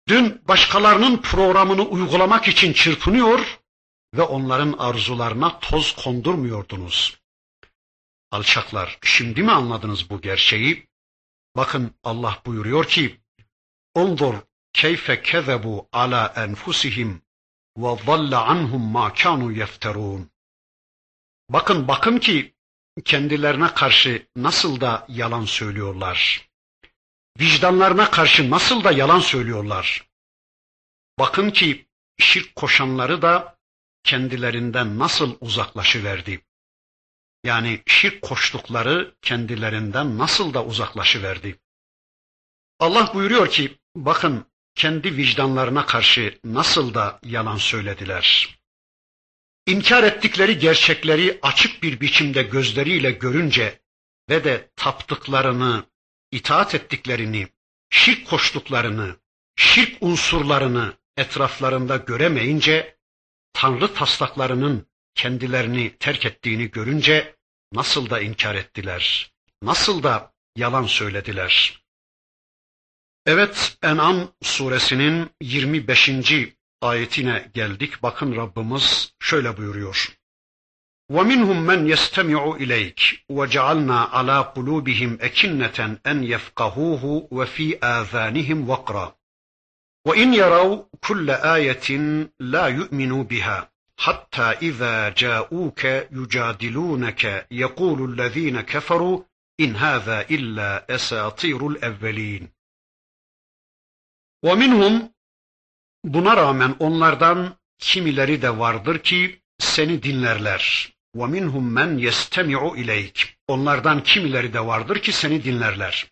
Dün başkalarının programını uygulamak için çırpınıyor ve onların arzularına toz kondurmuyordunuz. Alçaklar, şimdi mi anladınız bu gerçeği? Bakın Allah buyuruyor ki, Ondur keyfe kezebu ala enfusihim ve zalla anhum ma kanu yefterun. Bakın bakın ki kendilerine karşı nasıl da yalan söylüyorlar. Vicdanlarına karşı nasıl da yalan söylüyorlar. Bakın ki şirk koşanları da kendilerinden nasıl uzaklaşıverdi. Yani şirk koştukları kendilerinden nasıl da uzaklaşıverdi. Allah buyuruyor ki bakın kendi vicdanlarına karşı nasıl da yalan söylediler. İnkar ettikleri gerçekleri açık bir biçimde gözleriyle görünce ve de taptıklarını, itaat ettiklerini, şirk koştuklarını, şirk unsurlarını etraflarında göremeyince, Tanrı taslaklarının kendilerini terk ettiğini görünce nasıl da inkar ettiler, nasıl da yalan söylediler. Evet En'am suresinin 25. ayetine geldik. Bakın Rabbimiz şöyle buyuruyor. وَمِنْهُمْ مَنْ يَسْتَمِعُ إِلَيْكَ وَجَعَلْنَا عَلَى قُلُوبِهِمْ أَكِنَّةً أَنْ يَفْقَهُوهُ وَفِي آذَانِهِمْ وَقْرًا وَإِنْ يَرَوْا كُلَّ آيَةٍ لَا يُؤْمِنُوا بِهَا حَتَّى إِذَا جَاءُوكَ يُجَادِلُونَكَ يَقُولُ الَّذِينَ كَفَرُوا إِنْ هَذَا إِلَّا أَسَاطِيرُ الْأَوَّلِينَ وَمِنْهُمْ Buna rağmen onlardan kimileri de vardır ki seni dinlerler. وَمِنْهُمْ مَنْ يَسْتَمِعُ اِلَيْكِ Onlardan kimileri de vardır ki seni dinlerler.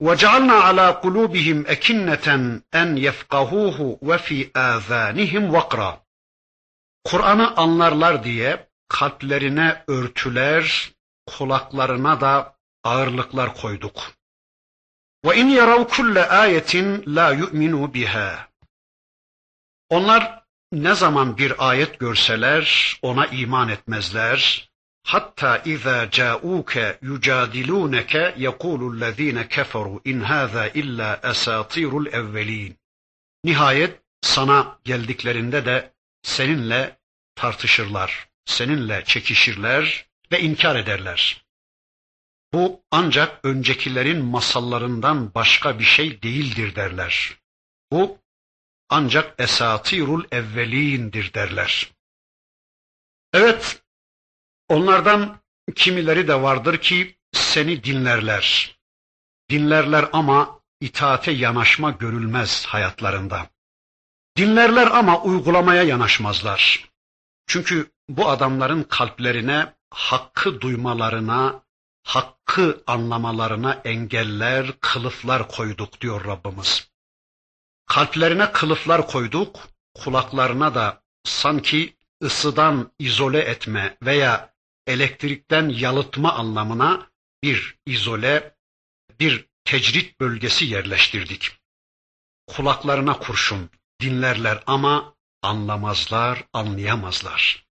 وَجَعَلْنَا عَلَى قُلُوبِهِمْ اَكِنَّةً اَنْ يَفْقَهُوهُ وَفِي آذَانِهِمْ وَقْرًا Kur'an'ı anlarlar diye kalplerine örtüler, kulaklarına da ağırlıklar koyduk. Ve in yarav kulle ayetin la yu'minu biha. Onlar ne zaman bir ayet görseler ona iman etmezler. Hatta iza ca'uke yucadilunke yekulü'llezine keferu in haza illa esatirul evvelin. Nihayet sana geldiklerinde de seninle tartışırlar, seninle çekişirler ve inkar ederler. Bu ancak öncekilerin masallarından başka bir şey değildir derler. Bu ancak esatirul evvelindir derler. Evet, onlardan kimileri de vardır ki seni dinlerler. Dinlerler ama itaate yanaşma görülmez hayatlarında. Dinlerler ama uygulamaya yanaşmazlar. Çünkü bu adamların kalplerine hakkı duymalarına, hakkı anlamalarına engeller, kılıflar koyduk diyor Rabbimiz. Kalplerine kılıflar koyduk, kulaklarına da sanki ısıdan izole etme veya elektrikten yalıtma anlamına bir izole, bir tecrit bölgesi yerleştirdik. Kulaklarına kurşun, dinlerler ama anlamazlar, anlayamazlar.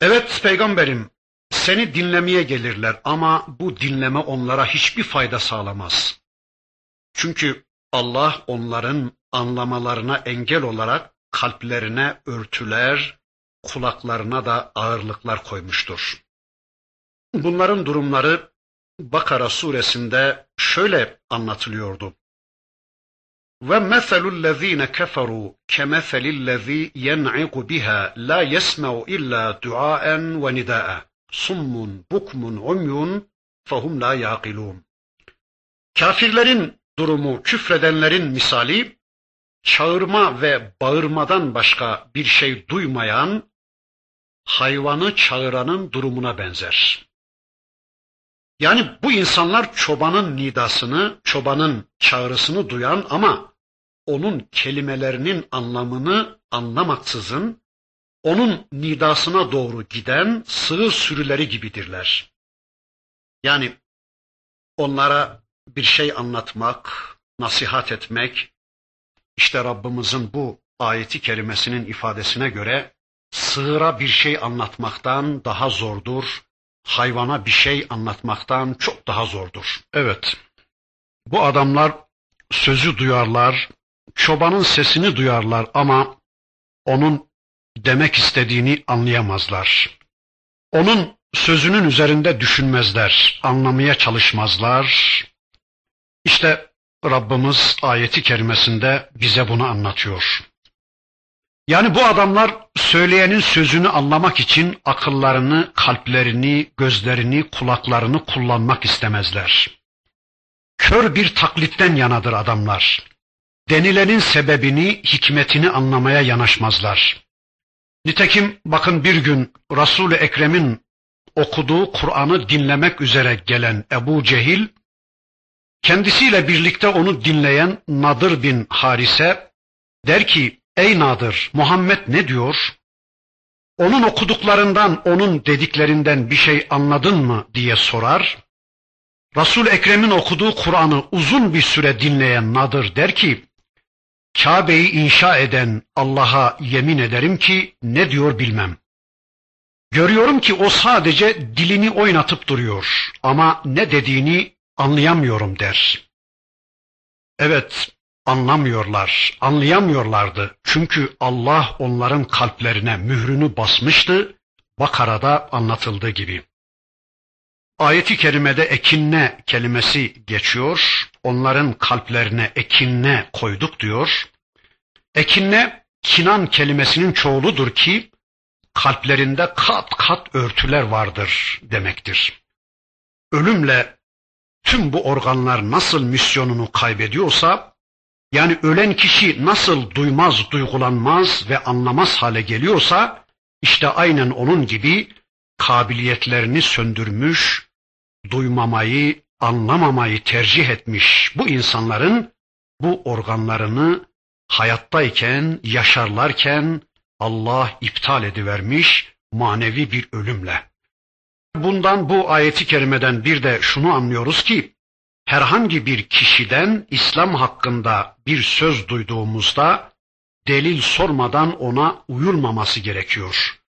Evet peygamberim, seni dinlemeye gelirler ama bu dinleme onlara hiçbir fayda sağlamaz. Çünkü Allah onların anlamalarına engel olarak kalplerine örtüler, kulaklarına da ağırlıklar koymuştur. Bunların durumları Bakara suresinde şöyle anlatılıyordu. Lezine keferu kemeselil lezi yen'iku biha la yesma'u illa duaen ve nida'a summun bukmun umyun fehum la yaqilun. Kafirlerin durumu küfredenlerin misali çağırma ve bağırmadan başka bir şey duymayan hayvanı çağıranın durumuna benzer. Yani bu insanlar çobanın nidasını, çobanın çağrısını duyan ama onun kelimelerinin anlamını anlamaksızın onun nidasına doğru giden sığır sürüleri gibidirler. Yani onlara bir şey anlatmak, nasihat etmek, işte Rabbimizin bu ayeti kerimesinin ifadesine göre sığıra bir şey anlatmaktan daha zordur, hayvana bir şey anlatmaktan çok daha zordur. Evet, bu adamlar sözü duyarlar, çobanın sesini duyarlar ama onun demek istediğini anlayamazlar. Onun sözünün üzerinde düşünmezler, anlamaya çalışmazlar, işte Rabbimiz ayeti kerimesinde bize bunu anlatıyor. Yani bu adamlar söyleyenin sözünü anlamak için akıllarını, kalplerini, gözlerini, kulaklarını kullanmak istemezler. Kör bir taklitten yanadır adamlar. Denilenin sebebini, hikmetini anlamaya yanaşmazlar. Nitekim bakın bir gün Resul-i Ekrem'in okuduğu Kur'an'ı dinlemek üzere gelen Ebu Cehil Kendisiyle birlikte onu dinleyen Nadır bin Harise der ki ey Nadır Muhammed ne diyor? Onun okuduklarından, onun dediklerinden bir şey anladın mı diye sorar. Resul Ekrem'in okuduğu Kur'an'ı uzun bir süre dinleyen Nadır der ki, Kabe'yi inşa eden Allah'a yemin ederim ki ne diyor bilmem. Görüyorum ki o sadece dilini oynatıp duruyor ama ne dediğini anlayamıyorum der. Evet, anlamıyorlar, anlayamıyorlardı. Çünkü Allah onların kalplerine mührünü basmıştı, Bakara'da anlatıldığı gibi. Ayeti kerimede ekinne kelimesi geçiyor. Onların kalplerine ekinne koyduk diyor. Ekinne kinan kelimesinin çoğuludur ki kalplerinde kat kat örtüler vardır demektir. Ölümle tüm bu organlar nasıl misyonunu kaybediyorsa, yani ölen kişi nasıl duymaz, duygulanmaz ve anlamaz hale geliyorsa, işte aynen onun gibi kabiliyetlerini söndürmüş, duymamayı, anlamamayı tercih etmiş bu insanların bu organlarını hayattayken, yaşarlarken Allah iptal edivermiş manevi bir ölümle. Bundan bu ayeti kerimeden bir de şunu anlıyoruz ki herhangi bir kişiden İslam hakkında bir söz duyduğumuzda delil sormadan ona uyulmaması gerekiyor.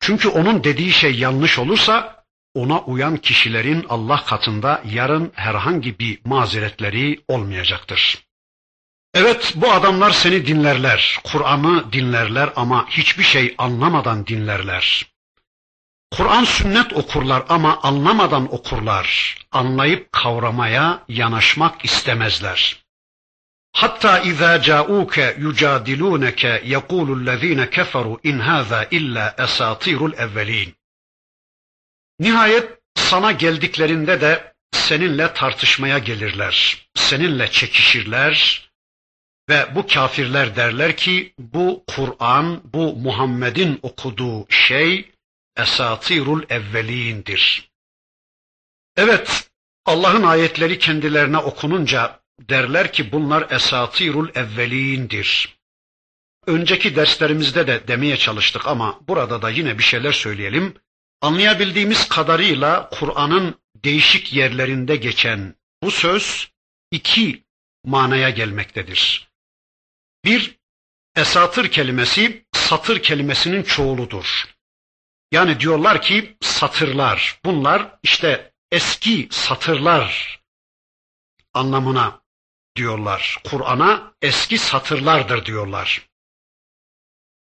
Çünkü onun dediği şey yanlış olursa ona uyan kişilerin Allah katında yarın herhangi bir mazeretleri olmayacaktır. Evet bu adamlar seni dinlerler, Kur'an'ı dinlerler ama hiçbir şey anlamadan dinlerler. Kur'an sünnet okurlar ama anlamadan okurlar. Anlayıp kavramaya yanaşmak istemezler. Hatta izâ câûke yucadilûneke yekûlullezîne keferu in hâzâ illa esâtîrul evvelîn. Nihayet sana geldiklerinde de seninle tartışmaya gelirler. Seninle çekişirler ve bu kafirler derler ki bu Kur'an, bu Muhammed'in okuduğu şey esatirul evvelindir. Evet, Allah'ın ayetleri kendilerine okununca derler ki bunlar esatirul evvelindir. Önceki derslerimizde de demeye çalıştık ama burada da yine bir şeyler söyleyelim. Anlayabildiğimiz kadarıyla Kur'an'ın değişik yerlerinde geçen bu söz iki manaya gelmektedir. Bir, esatır kelimesi satır kelimesinin çoğuludur. Yani diyorlar ki satırlar. Bunlar işte eski satırlar anlamına diyorlar. Kur'an'a eski satırlardır diyorlar.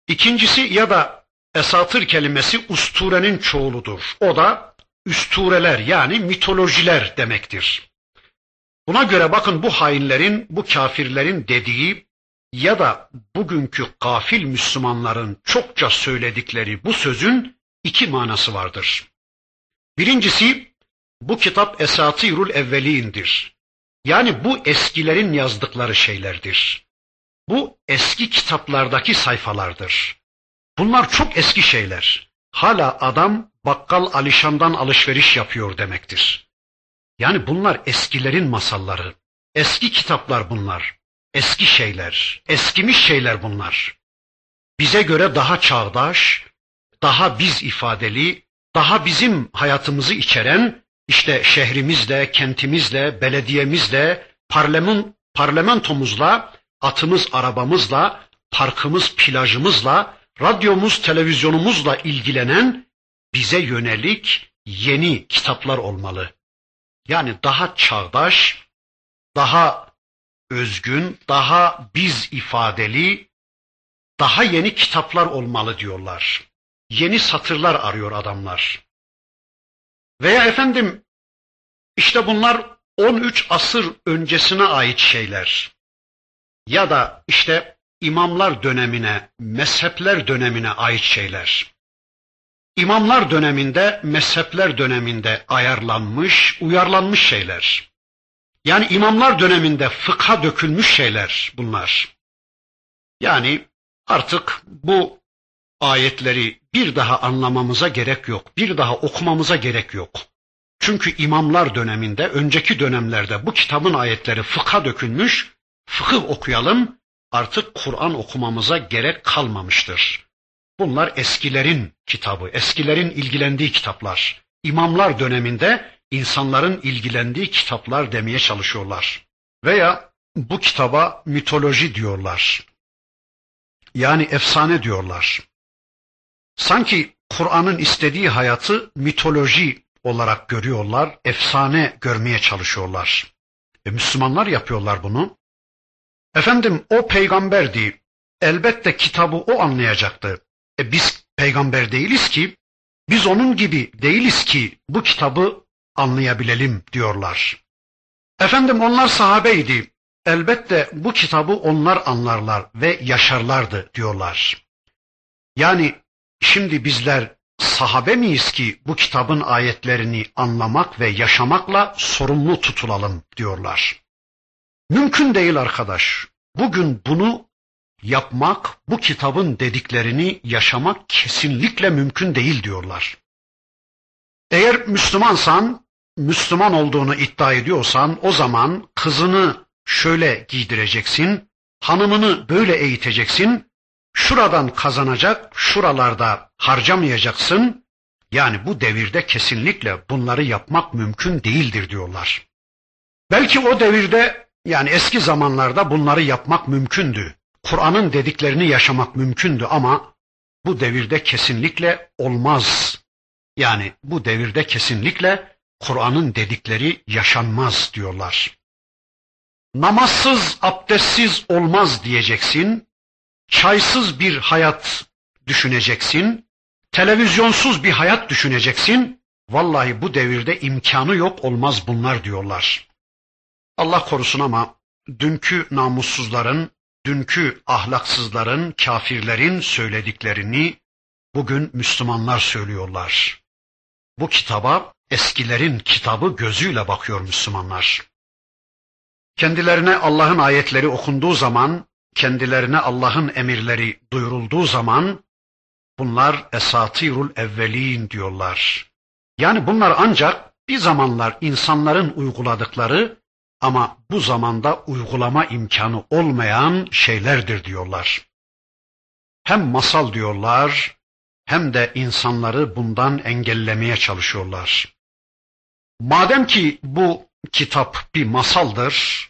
İkincisi ya da esatır kelimesi usturenin çoğuludur. O da üstureler yani mitolojiler demektir. Buna göre bakın bu hainlerin, bu kafirlerin dediği ya da bugünkü gafil Müslümanların çokça söyledikleri bu sözün iki manası vardır. Birincisi bu kitap esatirul evvelindir. Yani bu eskilerin yazdıkları şeylerdir. Bu eski kitaplardaki sayfalardır. Bunlar çok eski şeyler. Hala adam bakkal Alişan'dan alışveriş yapıyor demektir. Yani bunlar eskilerin masalları. Eski kitaplar bunlar. Eski şeyler. Eskimiş şeyler bunlar. Bize göre daha çağdaş, daha biz ifadeli, daha bizim hayatımızı içeren işte şehrimizle, kentimizle, belediyemizle, parlament, parlamentomuzla, atımız, arabamızla, parkımız, plajımızla, radyomuz, televizyonumuzla ilgilenen bize yönelik yeni kitaplar olmalı. Yani daha çağdaş, daha özgün, daha biz ifadeli, daha yeni kitaplar olmalı diyorlar yeni satırlar arıyor adamlar. Veya efendim işte bunlar 13 asır öncesine ait şeyler. Ya da işte imamlar dönemine, mezhepler dönemine ait şeyler. İmamlar döneminde, mezhepler döneminde ayarlanmış, uyarlanmış şeyler. Yani imamlar döneminde fıkha dökülmüş şeyler bunlar. Yani artık bu ayetleri bir daha anlamamıza gerek yok. Bir daha okumamıza gerek yok. Çünkü imamlar döneminde, önceki dönemlerde bu kitabın ayetleri fıkha dökülmüş, fıkıh okuyalım, artık Kur'an okumamıza gerek kalmamıştır. Bunlar eskilerin kitabı, eskilerin ilgilendiği kitaplar. İmamlar döneminde insanların ilgilendiği kitaplar demeye çalışıyorlar. Veya bu kitaba mitoloji diyorlar. Yani efsane diyorlar. Sanki Kur'an'ın istediği hayatı mitoloji olarak görüyorlar, efsane görmeye çalışıyorlar. E, Müslümanlar yapıyorlar bunu. Efendim o peygamberdi. Elbette kitabı o anlayacaktı. E biz peygamber değiliz ki, biz onun gibi değiliz ki bu kitabı anlayabilelim diyorlar. Efendim onlar sahabeydi. Elbette bu kitabı onlar anlarlar ve yaşarlardı diyorlar. Yani Şimdi bizler sahabe miyiz ki bu kitabın ayetlerini anlamak ve yaşamakla sorumlu tutulalım diyorlar. Mümkün değil arkadaş. Bugün bunu yapmak, bu kitabın dediklerini yaşamak kesinlikle mümkün değil diyorlar. Eğer Müslümansan, Müslüman olduğunu iddia ediyorsan o zaman kızını şöyle giydireceksin, hanımını böyle eğiteceksin, şuradan kazanacak, şuralarda harcamayacaksın. Yani bu devirde kesinlikle bunları yapmak mümkün değildir diyorlar. Belki o devirde yani eski zamanlarda bunları yapmak mümkündü. Kur'an'ın dediklerini yaşamak mümkündü ama bu devirde kesinlikle olmaz. Yani bu devirde kesinlikle Kur'an'ın dedikleri yaşanmaz diyorlar. Namazsız, abdestsiz olmaz diyeceksin. Çaysız bir hayat düşüneceksin. Televizyonsuz bir hayat düşüneceksin. Vallahi bu devirde imkanı yok olmaz bunlar diyorlar. Allah korusun ama dünkü namussuzların, dünkü ahlaksızların, kafirlerin söylediklerini bugün Müslümanlar söylüyorlar. Bu kitaba eskilerin kitabı gözüyle bakıyor Müslümanlar. Kendilerine Allah'ın ayetleri okunduğu zaman, kendilerine Allah'ın emirleri duyurulduğu zaman bunlar esatirul evvelin diyorlar. Yani bunlar ancak bir zamanlar insanların uyguladıkları ama bu zamanda uygulama imkanı olmayan şeylerdir diyorlar. Hem masal diyorlar hem de insanları bundan engellemeye çalışıyorlar. Madem ki bu kitap bir masaldır,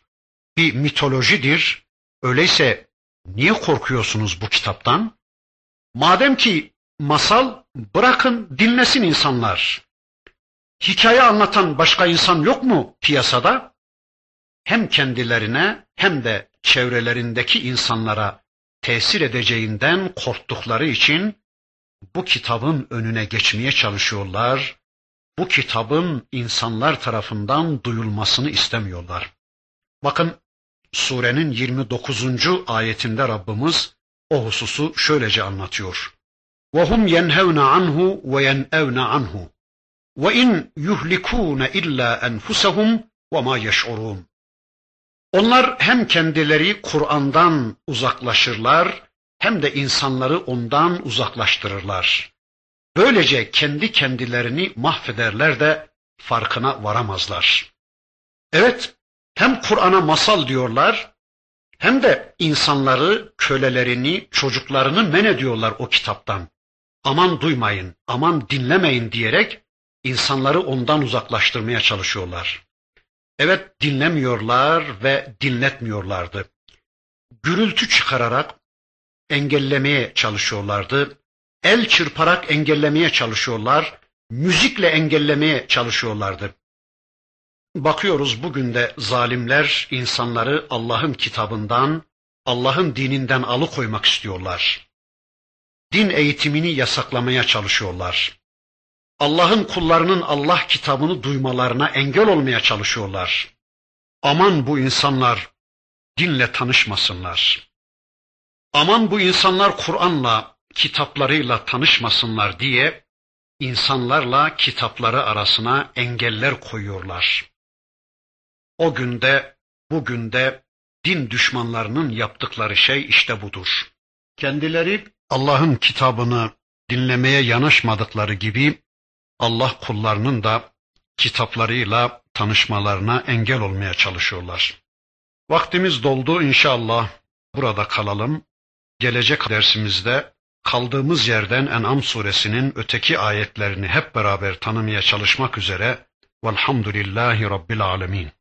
bir mitolojidir, öyleyse niye korkuyorsunuz bu kitaptan? Madem ki masal bırakın dinlesin insanlar. Hikaye anlatan başka insan yok mu piyasada? Hem kendilerine hem de çevrelerindeki insanlara tesir edeceğinden korktukları için bu kitabın önüne geçmeye çalışıyorlar. Bu kitabın insanlar tarafından duyulmasını istemiyorlar. Bakın surenin 29. ayetinde Rabbimiz o hususu şöylece anlatıyor. وَهُمْ يَنْهَوْنَ عَنْهُ وَيَنْأَوْنَ عَنْهُ وَاِنْ يُهْلِكُونَ اِلَّا اَنْفُسَهُمْ وَمَا يَشْعُرُونَ Onlar hem kendileri Kur'an'dan uzaklaşırlar hem de insanları ondan uzaklaştırırlar. Böylece kendi kendilerini mahvederler de farkına varamazlar. Evet, hem Kur'an'a masal diyorlar, hem de insanları, kölelerini, çocuklarını men ediyorlar o kitaptan. Aman duymayın, aman dinlemeyin diyerek insanları ondan uzaklaştırmaya çalışıyorlar. Evet dinlemiyorlar ve dinletmiyorlardı. Gürültü çıkararak engellemeye çalışıyorlardı. El çırparak engellemeye çalışıyorlar. Müzikle engellemeye çalışıyorlardı. Bakıyoruz bugün de zalimler insanları Allah'ın kitabından, Allah'ın dininden alıkoymak istiyorlar. Din eğitimini yasaklamaya çalışıyorlar. Allah'ın kullarının Allah kitabını duymalarına engel olmaya çalışıyorlar. Aman bu insanlar dinle tanışmasınlar. Aman bu insanlar Kur'an'la, kitaplarıyla tanışmasınlar diye insanlarla kitapları arasına engeller koyuyorlar. O günde, bugün de din düşmanlarının yaptıkları şey işte budur. Kendileri Allah'ın kitabını dinlemeye yanaşmadıkları gibi Allah kullarının da kitaplarıyla tanışmalarına engel olmaya çalışıyorlar. Vaktimiz doldu inşallah burada kalalım. Gelecek dersimizde kaldığımız yerden En'am suresinin öteki ayetlerini hep beraber tanımaya çalışmak üzere velhamdülillahi rabbil alemin.